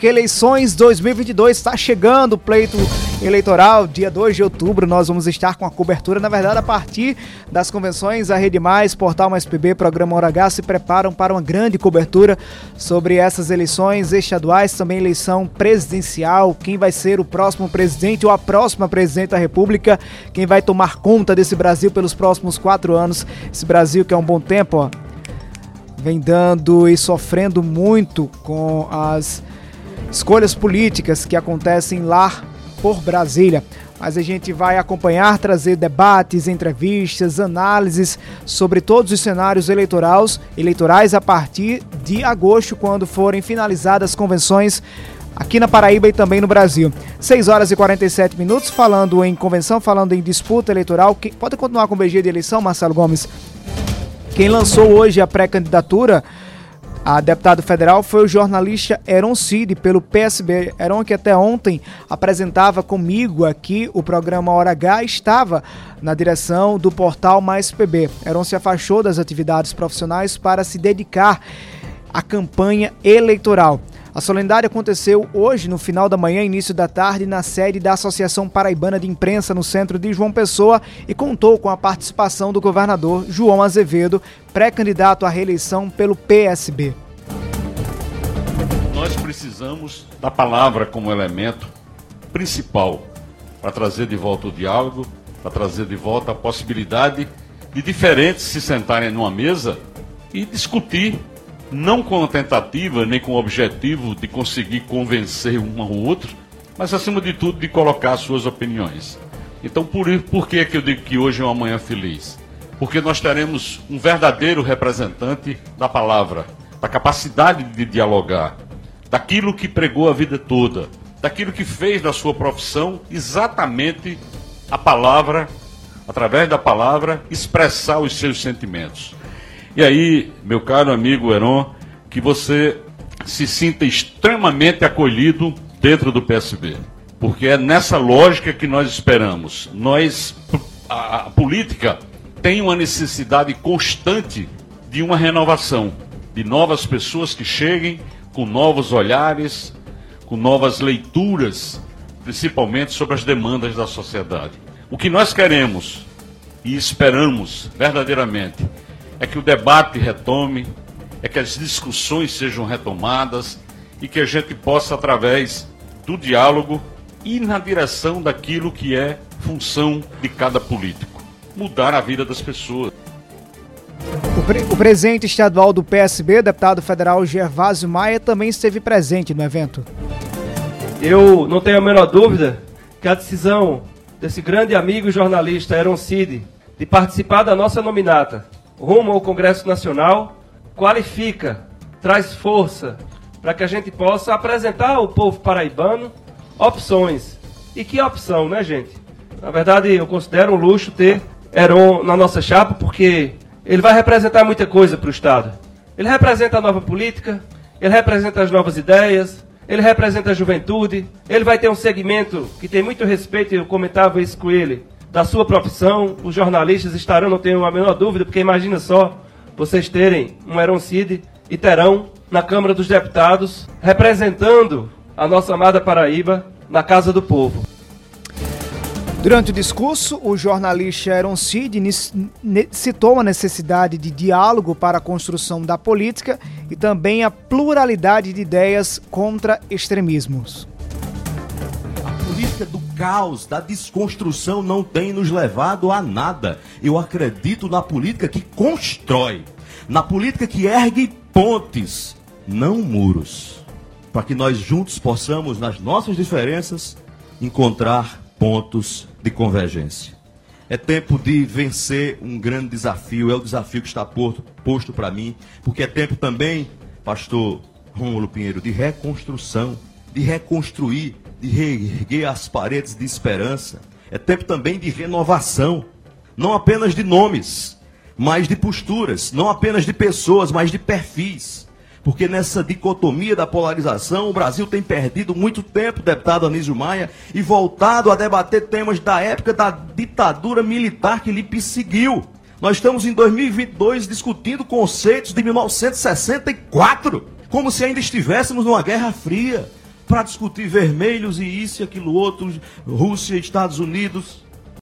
Que eleições 2022 está chegando, pleito eleitoral, dia 2 de outubro, nós vamos estar com a cobertura, na verdade, a partir das convenções, a Rede Mais, Portal Mais PB, Programa Hora H se preparam para uma grande cobertura sobre essas eleições estaduais, também eleição presidencial, quem vai ser o próximo presidente ou a próxima presidente da República, quem vai tomar conta desse Brasil pelos próximos quatro anos, esse Brasil que é um bom tempo, ó, vem dando e sofrendo muito com as escolhas políticas que acontecem lá por Brasília. Mas a gente vai acompanhar, trazer debates, entrevistas, análises sobre todos os cenários eleitorais, eleitorais a partir de agosto, quando forem finalizadas as convenções aqui na Paraíba e também no Brasil. 6 horas e 47 minutos, falando em convenção, falando em disputa eleitoral. Pode continuar com o BG de eleição, Marcelo Gomes? Quem lançou hoje a pré-candidatura a deputado federal foi o jornalista Eron Cid, pelo PSB. Eron, que até ontem apresentava comigo aqui o programa Hora H, estava na direção do portal Mais PB. Eron se afastou das atividades profissionais para se dedicar à campanha eleitoral. A solenidade aconteceu hoje, no final da manhã, início da tarde, na sede da Associação Paraibana de Imprensa, no centro de João Pessoa, e contou com a participação do governador João Azevedo, pré-candidato à reeleição pelo PSB. Nós precisamos da palavra como elemento principal para trazer de volta o diálogo, para trazer de volta a possibilidade de diferentes se sentarem numa mesa e discutir não com a tentativa nem com o objetivo de conseguir convencer um ao outro, mas acima de tudo de colocar suas opiniões. Então, por, por que, que eu digo que hoje é uma manhã feliz? Porque nós teremos um verdadeiro representante da palavra, da capacidade de dialogar, daquilo que pregou a vida toda, daquilo que fez da sua profissão exatamente a palavra, através da palavra, expressar os seus sentimentos. E aí, meu caro amigo Heron, que você se sinta extremamente acolhido dentro do PSB. Porque é nessa lógica que nós esperamos. Nós, a, a política tem uma necessidade constante de uma renovação, de novas pessoas que cheguem com novos olhares, com novas leituras, principalmente sobre as demandas da sociedade. O que nós queremos e esperamos verdadeiramente é que o debate retome, é que as discussões sejam retomadas e que a gente possa, através do diálogo, ir na direção daquilo que é função de cada político mudar a vida das pessoas. O, pre o presidente estadual do PSB, deputado federal Gervásio Maia, também esteve presente no evento. Eu não tenho a menor dúvida que a decisão desse grande amigo jornalista Aaron Cid de participar da nossa nominata rumo ao Congresso Nacional, qualifica, traz força para que a gente possa apresentar ao povo paraibano opções. E que opção, né, gente? Na verdade, eu considero um luxo ter Heron na nossa chapa, porque ele vai representar muita coisa para o Estado. Ele representa a nova política, ele representa as novas ideias, ele representa a juventude, ele vai ter um segmento que tem muito respeito, eu comentava isso com ele, da sua profissão. Os jornalistas estarão, não tenho a menor dúvida, porque imagina só vocês terem um Heron Cid e terão na Câmara dos Deputados representando a nossa amada Paraíba na Casa do Povo. Durante o discurso, o jornalista Aaron Cid citou a necessidade de diálogo para a construção da política e também a pluralidade de ideias contra extremismos política do caos, da desconstrução não tem nos levado a nada. Eu acredito na política que constrói, na política que ergue pontes, não muros, para que nós juntos possamos, nas nossas diferenças, encontrar pontos de convergência. É tempo de vencer um grande desafio, é o desafio que está posto para mim, porque é tempo também, pastor Rômulo Pinheiro, de reconstrução, de reconstruir de reerguer as paredes de esperança. É tempo também de renovação. Não apenas de nomes, mas de posturas. Não apenas de pessoas, mas de perfis. Porque nessa dicotomia da polarização, o Brasil tem perdido muito tempo, deputado Anísio Maia, e voltado a debater temas da época da ditadura militar que lhe perseguiu. Nós estamos em 2022 discutindo conceitos de 1964, como se ainda estivéssemos numa Guerra Fria para discutir vermelhos e isso e aquilo outro, Rússia, Estados Unidos.